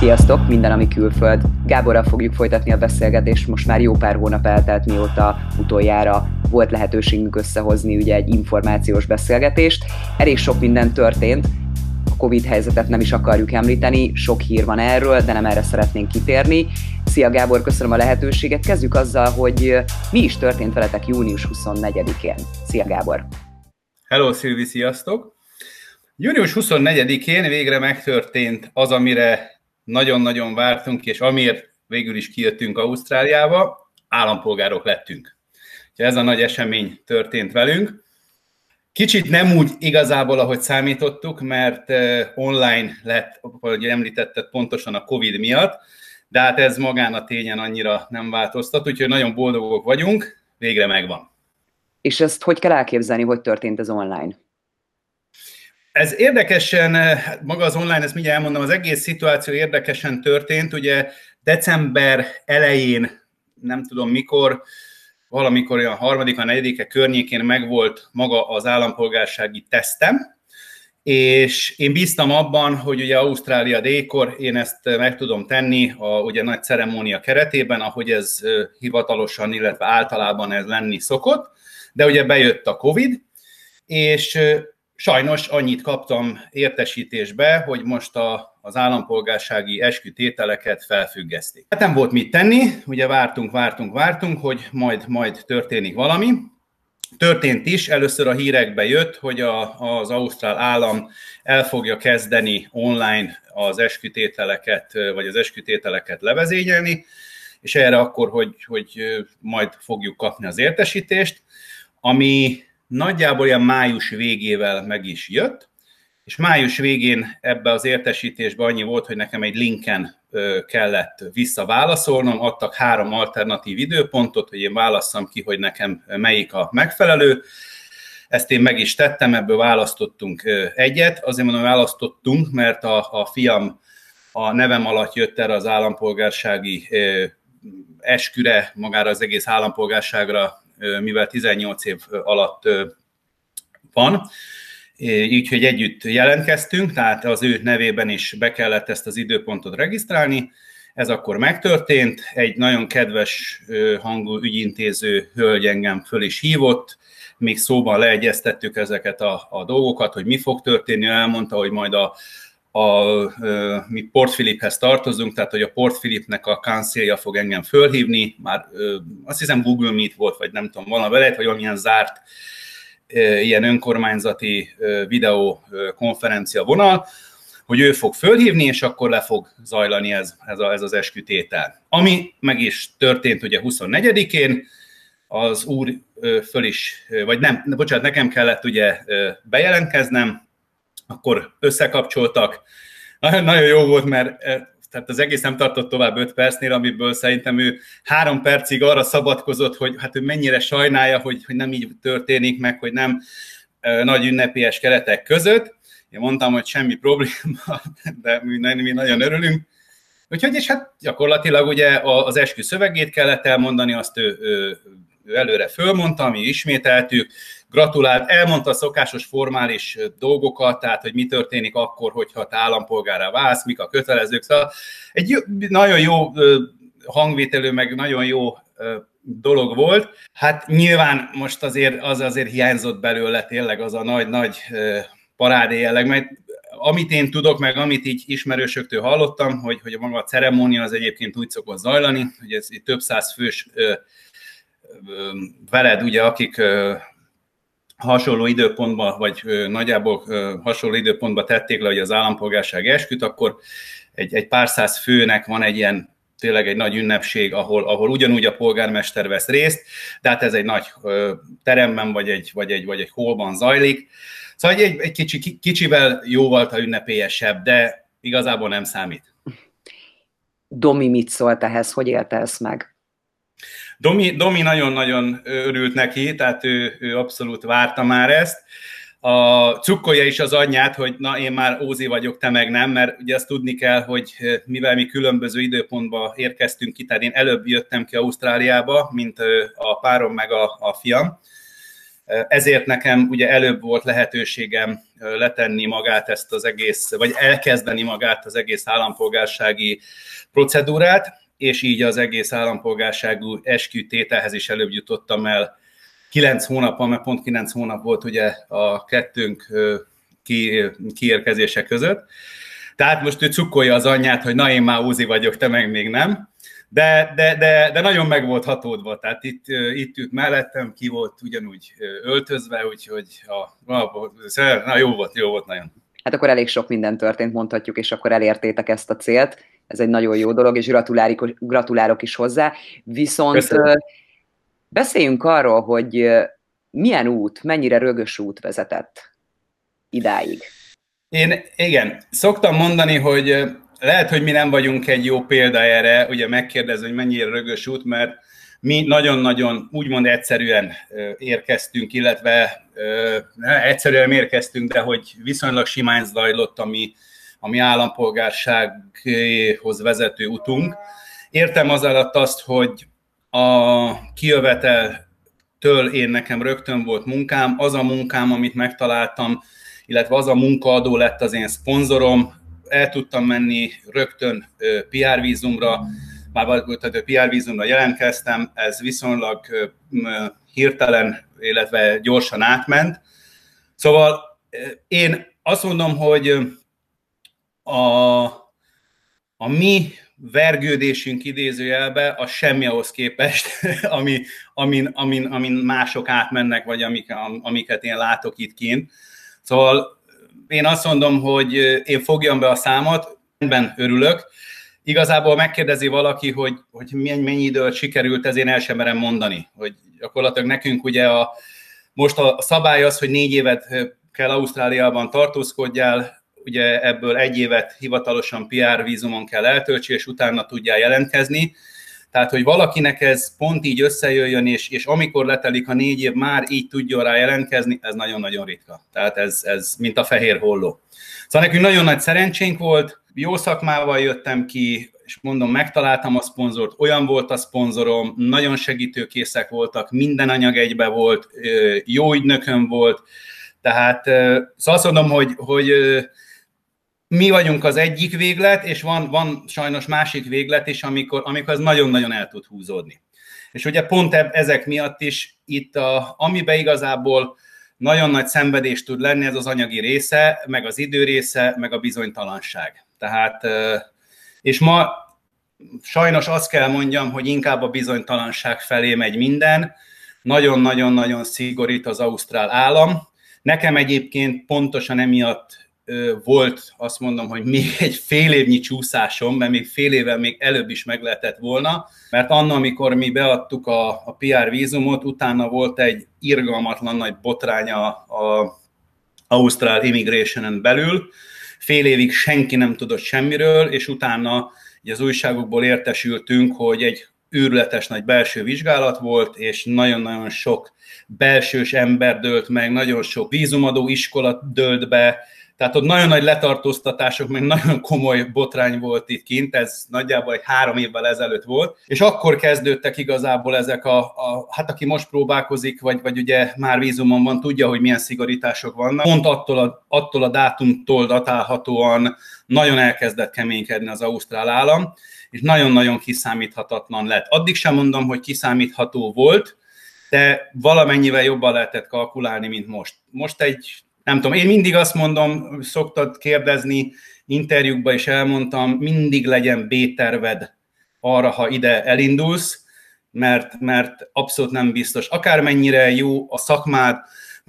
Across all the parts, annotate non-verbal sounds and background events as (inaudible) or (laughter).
Sziasztok, minden, ami külföld. Gáborral fogjuk folytatni a beszélgetést, most már jó pár hónap eltelt, mióta utoljára volt lehetőségünk összehozni ugye egy információs beszélgetést. Elég sok minden történt, a Covid helyzetet nem is akarjuk említeni, sok hír van erről, de nem erre szeretnénk kitérni. Szia Gábor, köszönöm a lehetőséget. Kezdjük azzal, hogy mi is történt veletek június 24-én. Szia Gábor! Hello Szilvi, sziasztok! Június 24-én végre megtörtént az, amire nagyon-nagyon vártunk, és amiért végül is kijöttünk Ausztráliába, állampolgárok lettünk. ez a nagy esemény történt velünk. Kicsit nem úgy igazából, ahogy számítottuk, mert online lett, ahogy említetted, pontosan a Covid miatt, de hát ez magán a tényen annyira nem változtat, úgyhogy nagyon boldogok vagyunk, végre megvan. És ezt hogy kell elképzelni, hogy történt ez online? Ez érdekesen, eh, maga az online, ezt mindjárt elmondom, az egész szituáció érdekesen történt. Ugye december elején, nem tudom mikor, valamikor olyan harmadika, negyedike környékén megvolt maga az állampolgársági tesztem, és én bíztam abban, hogy ugye Ausztrália dékor én ezt meg tudom tenni a ugye nagy ceremónia keretében, ahogy ez eh, hivatalosan, illetve általában ez lenni szokott, de ugye bejött a Covid, és eh, Sajnos annyit kaptam értesítésbe, hogy most a, az állampolgársági eskütételeket felfüggesztik. Hát nem volt mit tenni, ugye vártunk, vártunk, vártunk, hogy majd, majd történik valami. Történt is, először a hírekbe jött, hogy a, az ausztrál állam el fogja kezdeni online az eskütételeket, vagy az eskütételeket levezényelni, és erre akkor, hogy, hogy majd fogjuk kapni az értesítést, ami nagyjából ilyen május végével meg is jött, és május végén ebbe az értesítésbe annyi volt, hogy nekem egy linken kellett visszaválaszolnom, adtak három alternatív időpontot, hogy én válasszam ki, hogy nekem melyik a megfelelő. Ezt én meg is tettem, ebből választottunk egyet. Azért mondom, választottunk, mert a, a fiam a nevem alatt jött erre az állampolgársági esküre, magára az egész állampolgárságra mivel 18 év alatt van, így, hogy együtt jelentkeztünk, tehát az ő nevében is be kellett ezt az időpontot regisztrálni, ez akkor megtörtént, egy nagyon kedves hangú ügyintéző hölgy engem föl is hívott, még szóban leegyeztettük ezeket a, a dolgokat, hogy mi fog történni, elmondta, hogy majd a, a, mi Port Philiphez tartozunk, tehát hogy a Port Philipnek a kanszélja fog engem fölhívni, már azt hiszem Google Meet volt, vagy nem tudom, valami lehet, vagy valamilyen zárt ilyen önkormányzati videokonferencia vonal, hogy ő fog fölhívni, és akkor le fog zajlani ez, ez, a, ez az eskütétel. Ami meg is történt ugye 24-én, az úr föl is, vagy nem, bocsánat, nekem kellett ugye bejelentkeznem, akkor összekapcsoltak. Nagyon, nagyon jó volt, mert eh, tehát az egész nem tartott tovább 5 percnél, amiből szerintem ő három percig arra szabadkozott, hogy hát ő mennyire sajnálja, hogy, hogy nem így történik meg, hogy nem e, nagy ünnepélyes keretek között. Én mondtam, hogy semmi probléma, (laughs) de mi, mi nagyon örülünk. Úgyhogy, és hát gyakorlatilag ugye az eskü szövegét kellett elmondani, azt ő, ő, ő előre fölmondta, mi ismételtük, gratulált, elmondta a szokásos formális dolgokat, tehát hogy mi történik akkor, hogyha te állampolgára válsz, mik a kötelezők. Szóval egy nagyon jó hangvételő, meg nagyon jó dolog volt. Hát nyilván most azért az azért hiányzott belőle tényleg az a nagy-nagy parádé jelleg, mert amit én tudok, meg amit így ismerősöktől hallottam, hogy, hogy maga a ceremónia az egyébként úgy szokott zajlani, hogy ez egy több száz fős ö, ö, veled, ugye, akik ö, hasonló időpontban, vagy nagyjából hasonló időpontban tették le hogy az állampolgárság esküt, akkor egy, egy pár száz főnek van egy ilyen tényleg egy nagy ünnepség, ahol, ahol ugyanúgy a polgármester vesz részt, de hát ez egy nagy teremben, vagy egy, vagy egy, vagy egy hólban zajlik. Szóval egy, egy kicsi, kicsivel jóval a ünnepélyesebb, de igazából nem számít. Domi mit szólt ehhez, hogy élte ezt meg? Domi, Domi nagyon-nagyon örült neki, tehát ő, ő abszolút várta már ezt. A cukkolja is az anyját, hogy na én már Ózi vagyok, te meg nem, mert ugye azt tudni kell, hogy mivel mi különböző időpontba érkeztünk ki, tehát én előbb jöttem ki Ausztráliába, mint a párom meg a, a fiam. ezért nekem ugye előbb volt lehetőségem letenni magát ezt az egész, vagy elkezdeni magát az egész állampolgársági procedúrát, és így az egész állampolgárságú eskütételhez is előbb jutottam el kilenc hónap, mert pont kilenc hónap volt ugye a kettőnk ki, kiérkezése között. Tehát most ő cukkolja az anyját, hogy na én már úzi vagyok, te meg még nem. De, de, de, de nagyon meg volt hatódva, tehát itt, itt ült mellettem, ki volt ugyanúgy öltözve, úgyhogy a, na, jó volt, jó volt nagyon. Hát akkor elég sok minden történt, mondhatjuk, és akkor elértétek ezt a célt. Ez egy nagyon jó dolog, és gratulálok, is hozzá. Viszont Köszönöm. beszéljünk arról, hogy milyen út, mennyire rögös út vezetett idáig. Én igen, szoktam mondani, hogy lehet, hogy mi nem vagyunk egy jó példa erre, ugye megkérdezni, hogy mennyire rögös út, mert mi nagyon-nagyon úgymond egyszerűen érkeztünk, illetve egyszerűen érkeztünk, de hogy viszonylag simán zajlott a mi, a mi állampolgársághoz vezető utunk. Értem az alatt azt, hogy a kijöveteltől én nekem rögtön volt munkám, az a munkám, amit megtaláltam, illetve az a munkaadó lett az én szponzorom, el tudtam menni rögtön PR vízumra, már tehát PR vízumra jelentkeztem, ez viszonylag hirtelen, illetve gyorsan átment. Szóval én azt mondom, hogy a, a mi vergődésünk idézőjelbe a semmi ahhoz képest, (laughs) ami, amin, amin, amin mások átmennek, vagy amik, amiket én látok itt kint. Szóval én azt mondom, hogy én fogjam be a számot, ebben örülök. Igazából megkérdezi valaki, hogy, hogy mennyi időt sikerült, ez én el sem merem mondani. Hogy gyakorlatilag nekünk ugye a, most a szabály az, hogy négy évet kell Ausztráliában tartózkodjál, ugye ebből egy évet hivatalosan PR vízumon kell eltöltsi, és utána tudjál jelentkezni. Tehát, hogy valakinek ez pont így összejöjjön, és, és amikor letelik a négy év, már így tudjon rá jelentkezni, ez nagyon-nagyon ritka. Tehát ez, ez mint a fehér holló. Szóval nekünk nagyon nagy szerencsénk volt, jó szakmával jöttem ki, és mondom, megtaláltam a szponzort, olyan volt a szponzorom, nagyon segítőkészek voltak, minden anyag egybe volt, jó ügynökön volt, tehát szóval azt mondom, hogy, hogy mi vagyunk az egyik véglet, és van, van sajnos másik véglet is, amikor, amikor az nagyon-nagyon el tud húzódni. És ugye pont ezek miatt is itt, a, amiben igazából nagyon nagy szenvedés tud lenni, ez az anyagi része, meg az idő része, meg a bizonytalanság. Tehát, és ma sajnos azt kell mondjam, hogy inkább a bizonytalanság felé megy minden, nagyon-nagyon-nagyon szigorít az ausztrál állam. Nekem egyébként pontosan emiatt volt azt mondom, hogy még egy fél évnyi csúszásom, mert még fél éve még előbb is meg lehetett volna, mert anna, amikor mi beadtuk a, a PR vízumot, utána volt egy irgalmatlan nagy botránya a Ausztrál Immigration-en belül, fél évig senki nem tudott semmiről, és utána így az újságokból értesültünk, hogy egy űrletes nagy belső vizsgálat volt, és nagyon-nagyon sok belsős ember dőlt meg, nagyon sok vízumadó iskola dőlt be, tehát ott nagyon nagy letartóztatások, meg nagyon komoly botrány volt itt kint, ez nagyjából egy három évvel ezelőtt volt, és akkor kezdődtek igazából ezek a, a hát aki most próbálkozik, vagy, vagy ugye már vízumon van, tudja, hogy milyen szigorítások vannak. Pont attól a, attól a dátumtól datálhatóan nagyon elkezdett keménykedni az ausztrál állam, és nagyon-nagyon kiszámíthatatlan lett. Addig sem mondom, hogy kiszámítható volt, de valamennyivel jobban lehetett kalkulálni, mint most. Most egy nem tudom, én mindig azt mondom, szoktad kérdezni, interjúkban is elmondtam, mindig legyen B-terved arra, ha ide elindulsz, mert, mert abszolút nem biztos. Akármennyire jó a szakmád,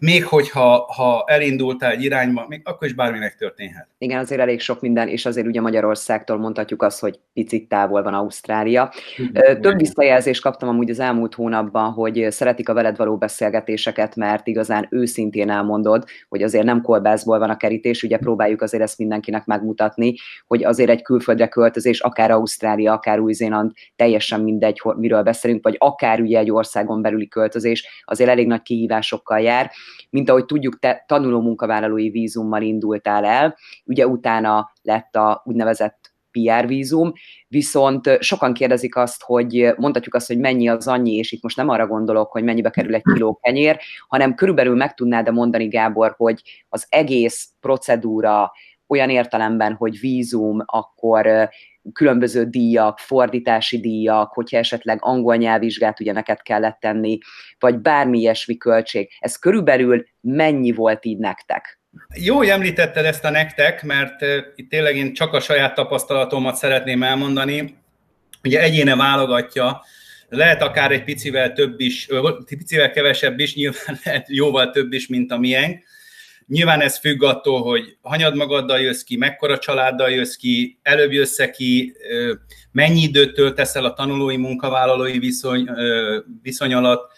még hogyha ha elindultál egy irányba, még akkor is bármi megtörténhet. Igen, azért elég sok minden, és azért ugye Magyarországtól mondhatjuk azt, hogy picit távol van Ausztrália. Több visszajelzést kaptam amúgy az elmúlt hónapban, hogy szeretik a veled való beszélgetéseket, mert igazán őszintén elmondod, hogy azért nem kolbászból van a kerítés, ugye próbáljuk azért ezt mindenkinek megmutatni, hogy azért egy külföldre költözés, akár Ausztrália, akár Új-Zéland, teljesen mindegy, miről beszélünk, vagy akár ugye egy országon belüli költözés, azért elég nagy kihívásokkal jár mint ahogy tudjuk, te tanuló munkavállalói vízummal indultál el, ugye utána lett a úgynevezett PR vízum, viszont sokan kérdezik azt, hogy mondhatjuk azt, hogy mennyi az annyi, és itt most nem arra gondolok, hogy mennyibe kerül egy kiló kenyér, hanem körülbelül meg tudnád mondani, Gábor, hogy az egész procedúra olyan értelemben, hogy vízum, akkor különböző díjak, fordítási díjak, hogyha esetleg angol nyelvvizsgát ugye neked kellett tenni, vagy bármi ilyesmi költség. Ez körülbelül mennyi volt így nektek? Jó, hogy említetted ezt a nektek, mert itt tényleg én csak a saját tapasztalatomat szeretném elmondani. Ugye egyéne válogatja, lehet akár egy picivel több is, picivel kevesebb is, nyilván lehet jóval több is, mint a miénk. Nyilván ez függ attól, hogy hanyad magaddal jössz ki, mekkora családdal jössz ki, előbb jössz ki, mennyi időt töltesz el a tanulói munkavállalói viszony, viszony alatt,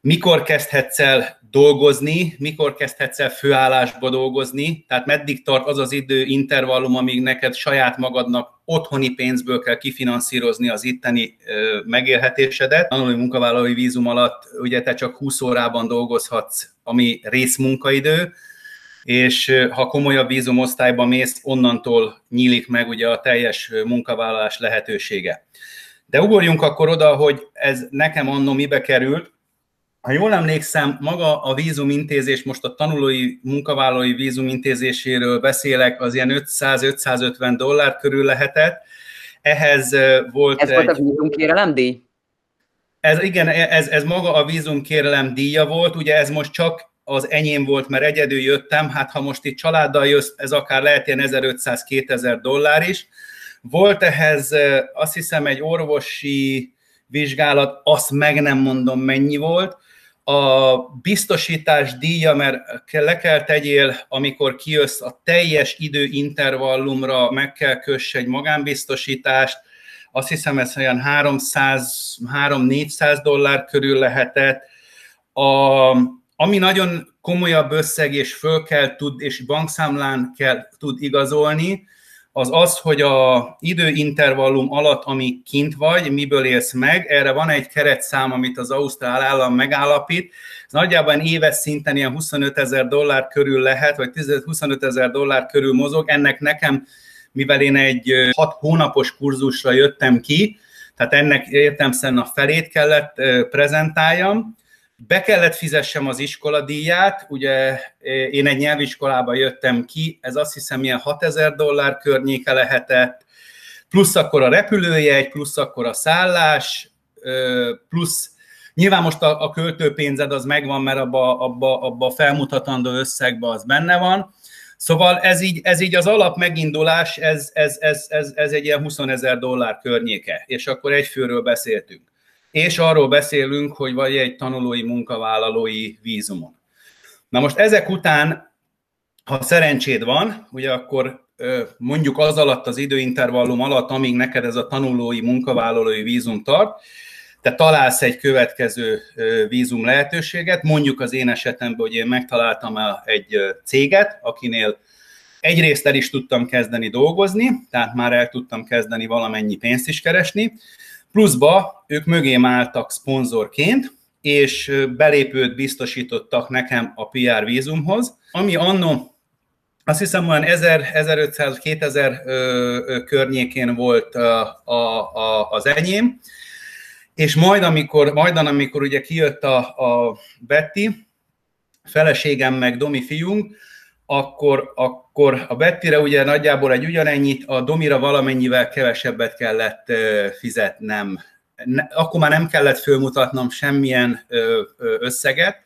mikor kezdhetsz el dolgozni, mikor kezdhetsz el főállásba dolgozni, tehát meddig tart az az idő intervallum, amíg neked saját magadnak otthoni pénzből kell kifinanszírozni az itteni ö, megélhetésedet. Tanulói munkavállalói vízum alatt ugye te csak 20 órában dolgozhatsz, ami részmunkaidő, és ha komolyabb vízumosztályba mész, onnantól nyílik meg ugye a teljes munkavállalás lehetősége. De ugorjunk akkor oda, hogy ez nekem annó mibe került, ha jól emlékszem, maga a vízumintézés, most a tanulói munkavállalói vízumintézéséről beszélek, az ilyen 500-550 dollár körül lehetett. Ehhez volt Ez egy... volt a vízumkérelem díj? Ez, igen, ez, ez maga a vízumkérelem díja volt, ugye ez most csak az enyém volt, mert egyedül jöttem, hát ha most itt családdal jössz, ez akár lehet ilyen 1500-2000 dollár is. Volt ehhez azt hiszem egy orvosi vizsgálat, azt meg nem mondom mennyi volt, a biztosítás díja, mert le kell tegyél, amikor kijössz a teljes időintervallumra, meg kell köss egy magánbiztosítást, azt hiszem ez olyan 300-400 dollár körül lehetett. A, ami nagyon komolyabb összeg, és föl kell tud, és bankszámlán kell tud igazolni, az az, hogy a időintervallum alatt, ami kint vagy, miből élsz meg, erre van egy keretszám, amit az Ausztrál állam megállapít, ez nagyjából éves szinten ilyen 25 ezer dollár körül lehet, vagy 25 ezer dollár körül mozog, ennek nekem, mivel én egy 6 hónapos kurzusra jöttem ki, tehát ennek értemszerűen a felét kellett prezentáljam, be kellett fizessem az iskoladíját, ugye én egy nyelviskolába jöttem ki, ez azt hiszem ilyen 6000 dollár környéke lehetett, plusz akkor a repülőjegy, plusz akkor a szállás, plusz Nyilván most a, a költőpénzed az megvan, mert abba, abba, abba a felmutatandó összegbe az benne van. Szóval ez így, ez így az alap megindulás, ez, ez, ez, ez, ez egy ilyen 20 ezer dollár környéke, és akkor egy főről beszéltünk és arról beszélünk, hogy vagy egy tanulói munkavállalói vízumon. Na most ezek után, ha szerencséd van, ugye akkor mondjuk az alatt az időintervallum alatt, amíg neked ez a tanulói munkavállalói vízum tart, te találsz egy következő vízum lehetőséget, mondjuk az én esetemben, hogy én megtaláltam egy céget, akinél egyrészt el is tudtam kezdeni dolgozni, tehát már el tudtam kezdeni valamennyi pénzt is keresni, Pluszba ők mögém álltak szponzorként, és belépőt biztosítottak nekem a PR vízumhoz, ami annó azt hiszem olyan 1500-2000 környékén volt a, a, az enyém, és majd amikor, majdan, amikor ugye kijött a, a Betty, feleségem meg Domi fiunk, akkor, akkor a Bettire ugye nagyjából egy ugyanennyit, a Domira valamennyivel kevesebbet kellett fizetnem. Akkor már nem kellett fölmutatnom semmilyen összeget,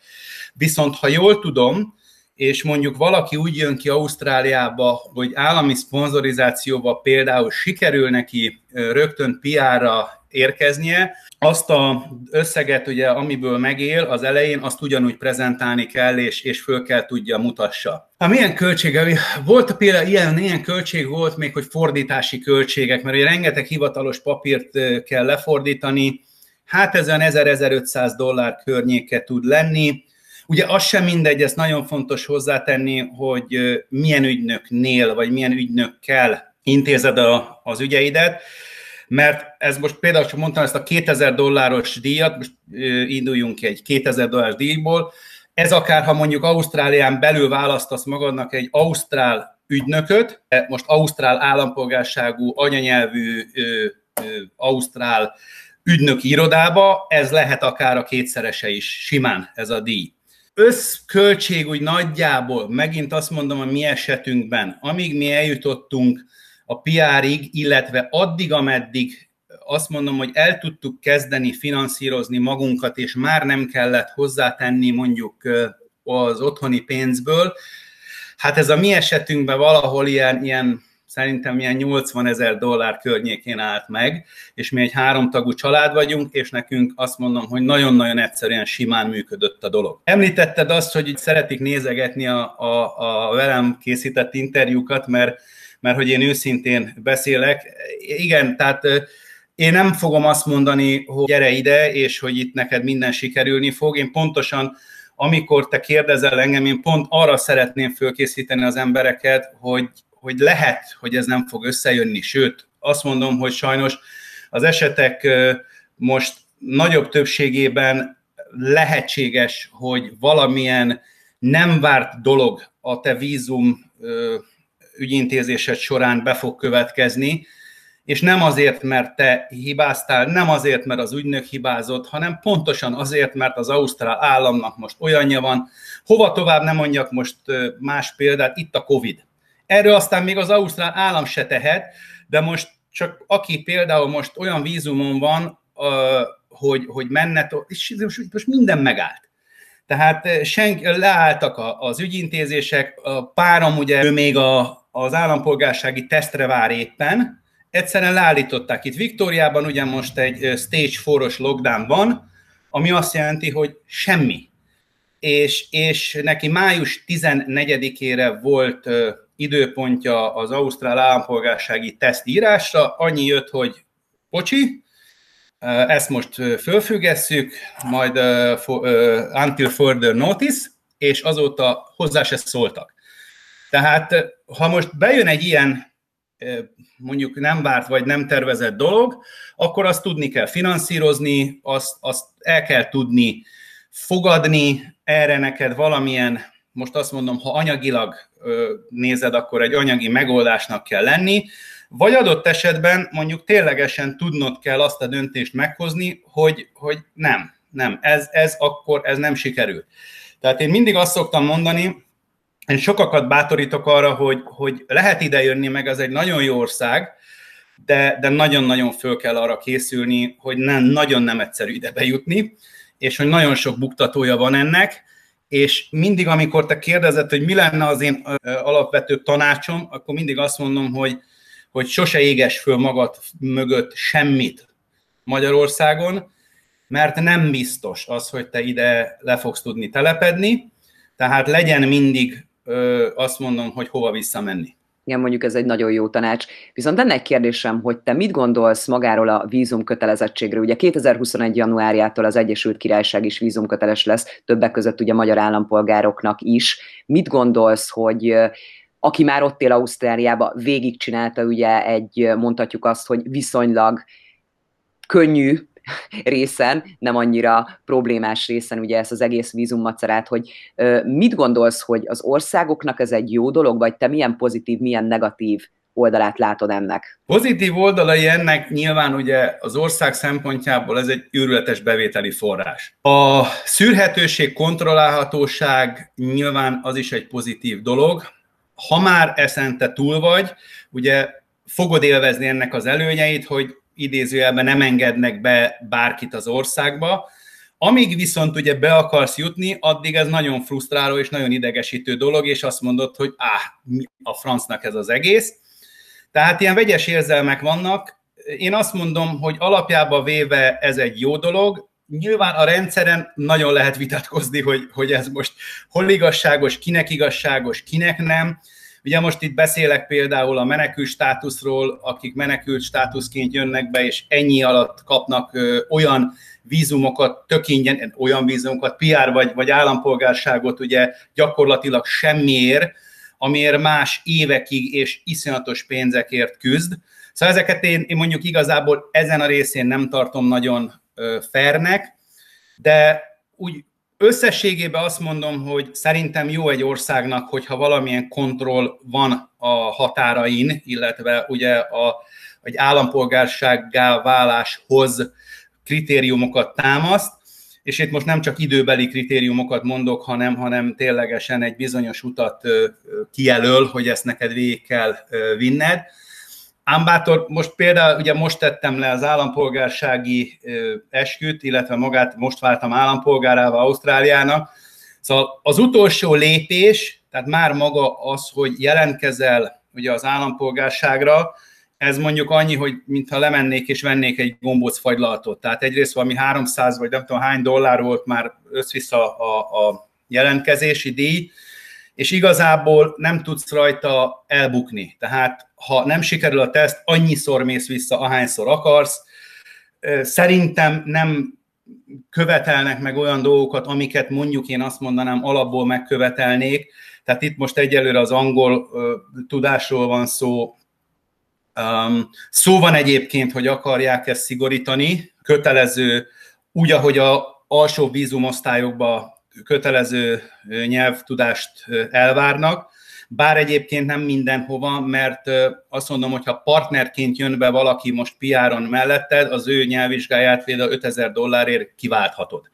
viszont ha jól tudom, és mondjuk valaki úgy jön ki Ausztráliába, hogy állami szponzorizációval például sikerül neki rögtön PR-ra érkeznie, azt a összeget, ugye, amiből megél az elején, azt ugyanúgy prezentálni kell, és, és föl kell tudja mutassa. Hát milyen költsége? Volt például ilyen, ilyen költség volt még, hogy fordítási költségek, mert ugye rengeteg hivatalos papírt kell lefordítani, hát ez olyan 1000-1500 dollár környéke tud lenni. Ugye az sem mindegy, ez nagyon fontos hozzátenni, hogy milyen ügynöknél, vagy milyen ügynökkel intézed a, az ügyeidet mert ez most például, csak mondtam ezt a 2000 dolláros díjat, most induljunk egy 2000 dolláros díjból, ez akár, ha mondjuk Ausztrálián belül választasz magadnak egy ausztrál ügynököt, most ausztrál állampolgárságú, anyanyelvű ausztrál ügynöki irodába, ez lehet akár a kétszerese is, simán ez a díj. Összköltség úgy nagyjából, megint azt mondom a mi esetünkben, amíg mi eljutottunk a PR-ig, illetve addig, ameddig azt mondom, hogy el tudtuk kezdeni finanszírozni magunkat, és már nem kellett hozzátenni mondjuk az otthoni pénzből, hát ez a mi esetünkben valahol ilyen, ilyen szerintem ilyen 80 ezer dollár környékén állt meg, és mi egy háromtagú család vagyunk, és nekünk azt mondom, hogy nagyon-nagyon egyszerűen simán működött a dolog. Említetted azt, hogy így szeretik nézegetni a, a, a velem készített interjúkat, mert, mert hogy én őszintén beszélek. Igen, tehát én nem fogom azt mondani, hogy gyere ide, és hogy itt neked minden sikerülni fog. Én pontosan amikor te kérdezel engem, én pont arra szeretném fölkészíteni az embereket, hogy hogy lehet, hogy ez nem fog összejönni, sőt, azt mondom, hogy sajnos az esetek most nagyobb többségében lehetséges, hogy valamilyen nem várt dolog a te vízum ügyintézésed során be fog következni, és nem azért, mert te hibáztál, nem azért, mert az ügynök hibázott, hanem pontosan azért, mert az Ausztrál államnak most olyanja van. Hova tovább nem mondjak most más példát, itt a Covid. Erről aztán még az Ausztrál állam se tehet, de most csak aki például most olyan vízumon van, hogy, hogy menne, és most minden megállt. Tehát senki, leálltak az ügyintézések, a párom ugye ő még a, az állampolgársági tesztre vár éppen, egyszerűen leállították itt Viktóriában, ugye most egy stage 4-os lockdown van, ami azt jelenti, hogy semmi. És, és neki május 14-ére volt időpontja az ausztrál állampolgársági teszt írásra, annyi jött, hogy pocsi, ezt most fölfüggesszük, majd until further notice, és azóta hozzá se szóltak. Tehát, ha most bejön egy ilyen mondjuk nem várt vagy nem tervezett dolog, akkor azt tudni kell finanszírozni, azt, azt el kell tudni fogadni, erre neked valamilyen, most azt mondom, ha anyagilag nézed, akkor egy anyagi megoldásnak kell lenni, vagy adott esetben mondjuk ténylegesen tudnod kell azt a döntést meghozni, hogy, hogy nem, nem, ez, ez akkor ez nem sikerül. Tehát én mindig azt szoktam mondani, én sokakat bátorítok arra, hogy, hogy lehet ide jönni, meg ez egy nagyon jó ország, de, de nagyon-nagyon föl kell arra készülni, hogy nem, nagyon nem egyszerű ide bejutni, és hogy nagyon sok buktatója van ennek, és mindig, amikor te kérdezed, hogy mi lenne az én alapvető tanácsom, akkor mindig azt mondom, hogy, hogy sose éges föl magad mögött semmit Magyarországon, mert nem biztos az, hogy te ide le fogsz tudni telepedni, tehát legyen mindig azt mondom, hogy hova visszamenni. Igen, mondjuk ez egy nagyon jó tanács. Viszont lenne egy kérdésem, hogy te mit gondolsz magáról a vízum kötelezettségről? Ugye 2021. januárjától az Egyesült Királyság is vízumköteles lesz, többek között ugye magyar állampolgároknak is. Mit gondolsz, hogy aki már ott él Ausztráliába, végigcsinálta ugye egy, mondhatjuk azt, hogy viszonylag könnyű részen, nem annyira problémás részen ugye ezt az egész vízummacerát, hogy mit gondolsz, hogy az országoknak ez egy jó dolog, vagy te milyen pozitív, milyen negatív oldalát látod ennek? Pozitív oldalai ennek nyilván ugye az ország szempontjából ez egy őrületes bevételi forrás. A szűrhetőség, kontrollálhatóság nyilván az is egy pozitív dolog. Ha már eszente túl vagy, ugye fogod élvezni ennek az előnyeit, hogy idézőjelben nem engednek be bárkit az országba. Amíg viszont ugye be akarsz jutni, addig ez nagyon frusztráló és nagyon idegesítő dolog, és azt mondod, hogy áh, mi a francnak ez az egész. Tehát ilyen vegyes érzelmek vannak. Én azt mondom, hogy alapjába véve ez egy jó dolog, Nyilván a rendszeren nagyon lehet vitatkozni, hogy, hogy ez most hol igazságos, kinek igazságos, kinek nem. Ugye most itt beszélek például a menekült státuszról, akik menekült státuszként jönnek be, és ennyi alatt kapnak olyan vízumokat, tök ingyen, olyan vízumokat, PR vagy, vagy állampolgárságot ugye gyakorlatilag semmiért, amiért más évekig és iszonyatos pénzekért küzd. Szóval ezeket én, én mondjuk igazából ezen a részén nem tartom nagyon fernek, de úgy összességében azt mondom, hogy szerintem jó egy országnak, hogyha valamilyen kontroll van a határain, illetve ugye a, egy állampolgársággá váláshoz kritériumokat támaszt, és itt most nem csak időbeli kritériumokat mondok, hanem, hanem ténylegesen egy bizonyos utat kijelöl, hogy ezt neked végig kell vinned. Ám most például, ugye most tettem le az állampolgársági esküt, illetve magát most váltam állampolgárával Ausztráliának. Szóval az utolsó lépés, tehát már maga az, hogy jelentkezel ugye az állampolgárságra, ez mondjuk annyi, hogy mintha lemennék és vennék egy gombóc fagylaltot. Tehát egyrészt valami 300 vagy nem tudom hány dollár volt már összvissza a, a jelentkezési díj, és igazából nem tudsz rajta elbukni. Tehát ha nem sikerül a teszt, annyiszor mész vissza, ahányszor akarsz. Szerintem nem követelnek meg olyan dolgokat, amiket mondjuk én azt mondanám alapból megkövetelnék. Tehát itt most egyelőre az angol tudásról van szó, szó van egyébként, hogy akarják ezt szigorítani, kötelező, úgy, ahogy a alsó vízumosztályokban kötelező nyelvtudást elvárnak, bár egyébként nem mindenhova, mert azt mondom, hogy ha partnerként jön be valaki most piáron melletted, az ő nyelvvizsgáját például 5000 dollárért kiválthatod.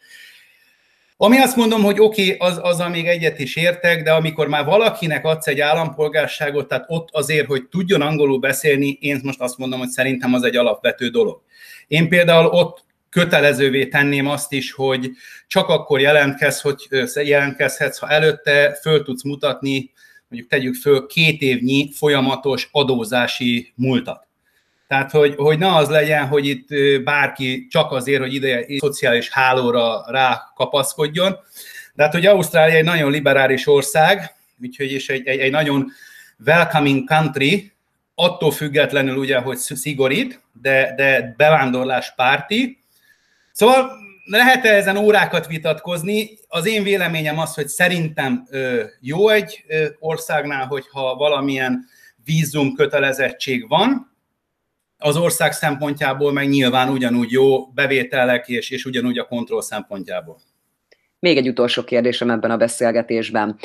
Ami azt mondom, hogy oké, okay, az, az még egyet is értek, de amikor már valakinek adsz egy állampolgárságot, tehát ott azért, hogy tudjon angolul beszélni, én most azt mondom, hogy szerintem az egy alapvető dolog. Én például ott kötelezővé tenném azt is, hogy csak akkor jelentkez, hogy jelentkezhetsz, ha előtte föl tudsz mutatni, mondjuk tegyük föl két évnyi folyamatos adózási múltat. Tehát, hogy, hogy ne az legyen, hogy itt bárki csak azért, hogy ide egy szociális hálóra rákapaszkodjon. De hát, hogy Ausztrália egy nagyon liberális ország, úgyhogy is egy, egy, egy nagyon welcoming country, attól függetlenül ugye, hogy szigorít, de, de bevándorlás párti. Szóval lehet ezen órákat vitatkozni? Az én véleményem az, hogy szerintem jó egy országnál, hogyha valamilyen vízum kötelezettség van, az ország szempontjából meg nyilván ugyanúgy jó bevételek és, és ugyanúgy a kontroll szempontjából. Még egy utolsó kérdésem ebben a beszélgetésben.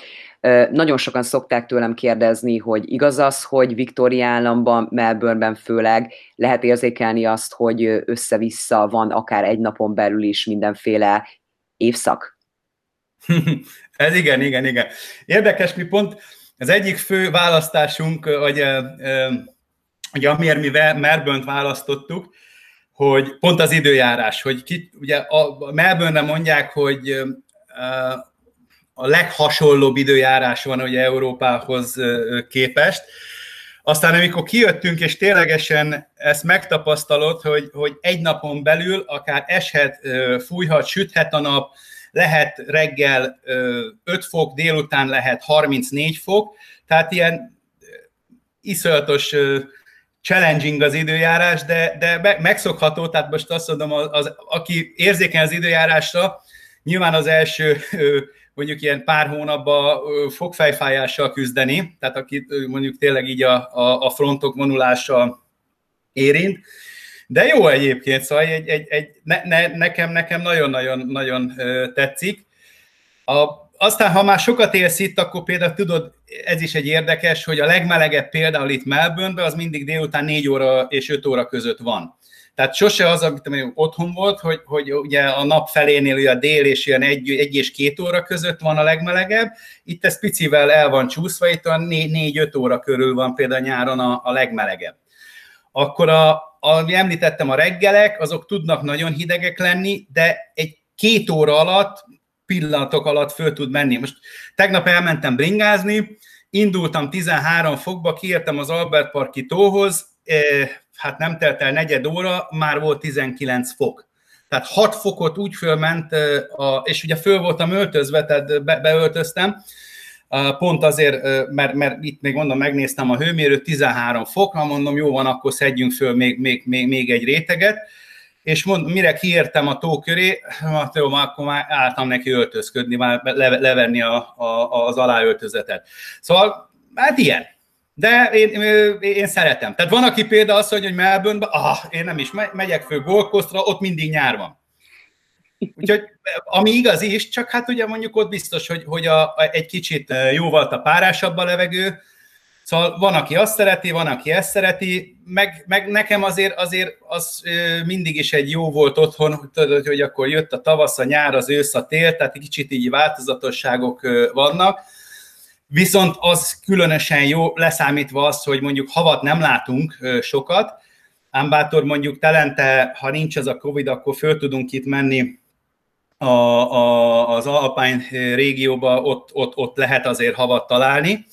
Nagyon sokan szokták tőlem kérdezni, hogy igaz az, hogy Victoria államban, Melbourneben főleg lehet érzékelni azt, hogy össze-vissza van akár egy napon belül is mindenféle évszak? (laughs) Ez igen, igen, igen. Érdekes, mi pont az egyik fő választásunk, hogy ugye amiért mi Melbourne-t választottuk, hogy pont az időjárás, hogy ki, ugye a Melbourne mondják, hogy a leghasonlóbb időjárás van ugye Európához képest. Aztán amikor kijöttünk, és ténylegesen ezt megtapasztalod, hogy, hogy egy napon belül akár eshet, fújhat, süthet a nap, lehet reggel 5 fok, délután lehet 34 fok, tehát ilyen iszonyatos challenging az időjárás, de, de megszokható, tehát most azt mondom, az, az, aki érzékeny az időjárásra, nyilván az első mondjuk ilyen pár hónapban fogfejfájással küzdeni, tehát aki mondjuk tényleg így a, a, a frontok vonulása érint, de jó egyébként, szóval egy, egy, egy, ne, ne, nekem, nekem nagyon-nagyon nagyon tetszik. A, aztán, ha már sokat élsz itt, akkor például tudod, ez is egy érdekes, hogy a legmelegebb például itt melbourne az mindig délután 4 óra és 5 óra között van. Tehát sose az, amit mondjuk otthon volt, hogy, hogy ugye a nap felénél ugye a dél és ilyen egy, egy és két óra között van a legmelegebb, itt ez picivel el van csúszva, itt a 4-5 óra körül van például nyáron a, a legmelegebb. Akkor a, ami említettem, a reggelek, azok tudnak nagyon hidegek lenni, de egy két óra alatt pillanatok alatt föl tud menni. Most tegnap elmentem bringázni, indultam 13 fokba, kiértem az Albert Parki tóhoz, hát nem telt el negyed óra, már volt 19 fok. Tehát 6 fokot úgy fölment, eh, és ugye föl voltam öltözve, tehát be, beöltöztem, pont azért, eh, mert, mert itt még mondom, megnéztem a hőmérőt, 13 fok, mondom, jó van, akkor szedjünk föl még, még, még, még egy réteget, és mond, mire kiértem a tó köré, hát jó, akkor már álltam neki öltözködni, már le, levenni a, a, az aláöltözetet. Szóval, hát ilyen. De én, én szeretem. Tehát van, aki például azt mondja, hogy Melbourne-ben, ah, én nem is megyek fő Gold ott mindig nyár van. Úgyhogy ami igaz is, csak hát ugye mondjuk ott biztos, hogy, hogy a, a, egy kicsit jóval a párásabb a levegő, Szóval van, aki azt szereti, van, aki ezt szereti, meg, meg nekem azért, azért az mindig is egy jó volt otthon, tudod, hogy akkor jött a tavasz, a nyár, az ősz, a tél, tehát egy kicsit így változatosságok vannak. Viszont az különösen jó, leszámítva azt, hogy mondjuk havat nem látunk sokat, ám bátor mondjuk telente, ha nincs az a Covid, akkor föl tudunk itt menni a, a, az Alpine régióba, ott, ott, ott lehet azért havat találni.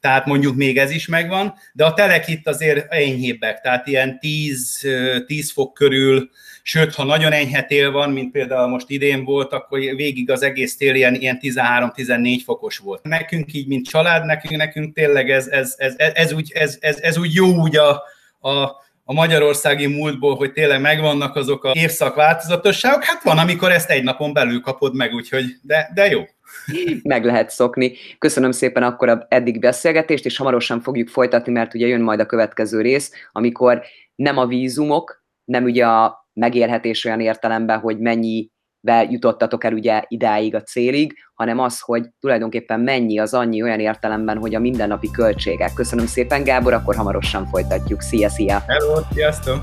Tehát mondjuk még ez is megvan, de a telek itt azért enyhébbek, tehát ilyen 10, 10 fok körül, sőt, ha nagyon enyhe tél van, mint például most idén volt, akkor végig az egész tél ilyen, ilyen 13-14 fokos volt. Nekünk így, mint család, nekünk, nekünk tényleg ez, ez, ez, ez, ez, úgy, ez, ez, ez úgy jó úgy a, a, a magyarországi múltból, hogy tényleg megvannak azok a évszak változatosságok, hát van, amikor ezt egy napon belül kapod meg, úgyhogy, de, de jó. Meg lehet szokni. Köszönöm szépen akkor a eddig beszélgetést, és hamarosan fogjuk folytatni, mert ugye jön majd a következő rész, amikor nem a vízumok, nem ugye a megélhetés olyan értelemben, hogy mennyi jutottatok el ugye idáig a célig, hanem az, hogy tulajdonképpen mennyi az annyi olyan értelemben, hogy a mindennapi költségek. Köszönöm szépen, Gábor, akkor hamarosan folytatjuk. Szia, szia! Hello, sziasztok!